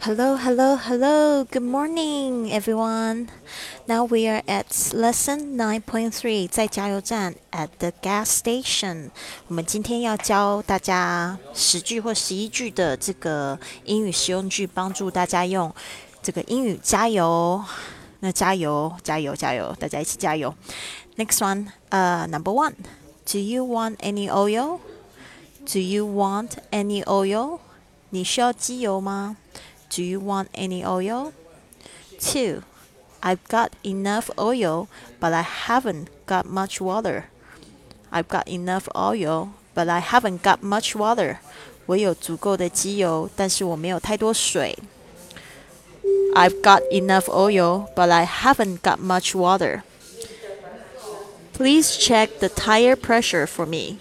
Hello, hello, hello. Good morning, everyone. Now we are at lesson 9.3, 在加油站 at the gas station. 我们今天要教大家十句或十一句的这个英语实用句，帮助大家用这个英语加油。那加油，加油，加油！大家一起加油。Next one, uh, number one. Do you want any oil? Do you want any oil? 你需要机油吗 ？do you want any oil? 2. I've got enough oil, but I haven't got much water. I've got enough oil, but I haven't got much water. 我有足够的机油，但是我没有太多水。I've got enough oil, but I haven't got much water. Please check the tire pressure for me.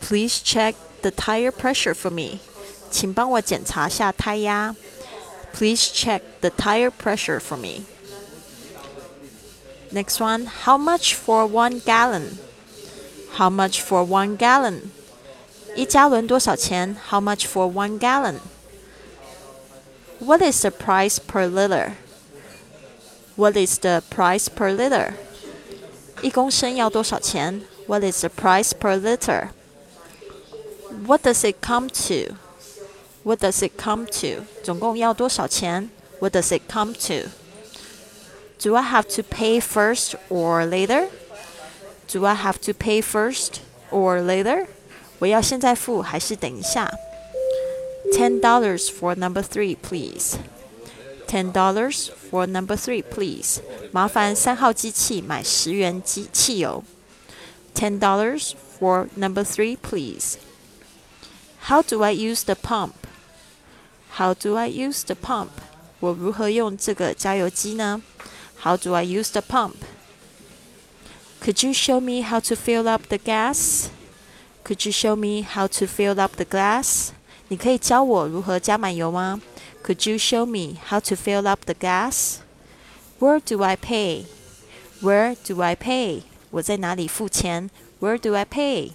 Please check the tire pressure for me. 请帮我检查下胎压。 Please check the tire pressure for me. Next one, how much for one gallon? How much for one gallon? 一加仑多少钱? How much for one gallon? What is the price per liter? What is the price per liter? 一公升要多少钱? What is the price per liter? What does it come to? What does it come to? 总共要多少钱? What does it come to? Do I have to pay first or later? Do I have to pay first or later? 我要现在付还是等一下？Ten dollars for number three, please. Ten dollars for number three, please. 麻烦三号机器买十元机汽油。Ten dollars for number three, please. How do I use the pump? How do I use the pump? 我如何用这个加油机呢？How do I use the pump? Could you show me how to fill up the gas? Could you show me how to fill up the gas? 你可以教我如何加满油吗？Could you show me how to fill up the gas? Where do I pay? Where do I pay? 我在哪里付钱？Where do I pay?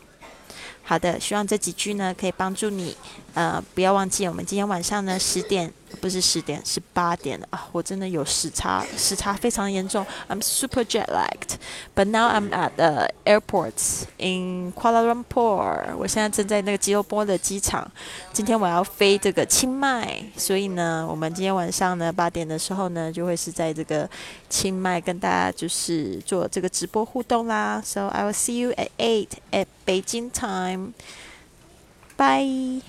好的，希望这几句呢可以帮助你。呃，不要忘记，我们今天晚上呢十点不是十点，是八点啊！我真的有时差，时差非常严重。I'm super jet lagged, but now I'm at the airports in Kuala Lumpur。我现在正在那个吉隆坡的机场。今天我要飞这个清迈，所以呢，我们今天晚上呢八点的时候呢，就会是在这个清迈跟大家就是做这个直播互动啦。So I will see you at eight at Beijing time. Time. Bye.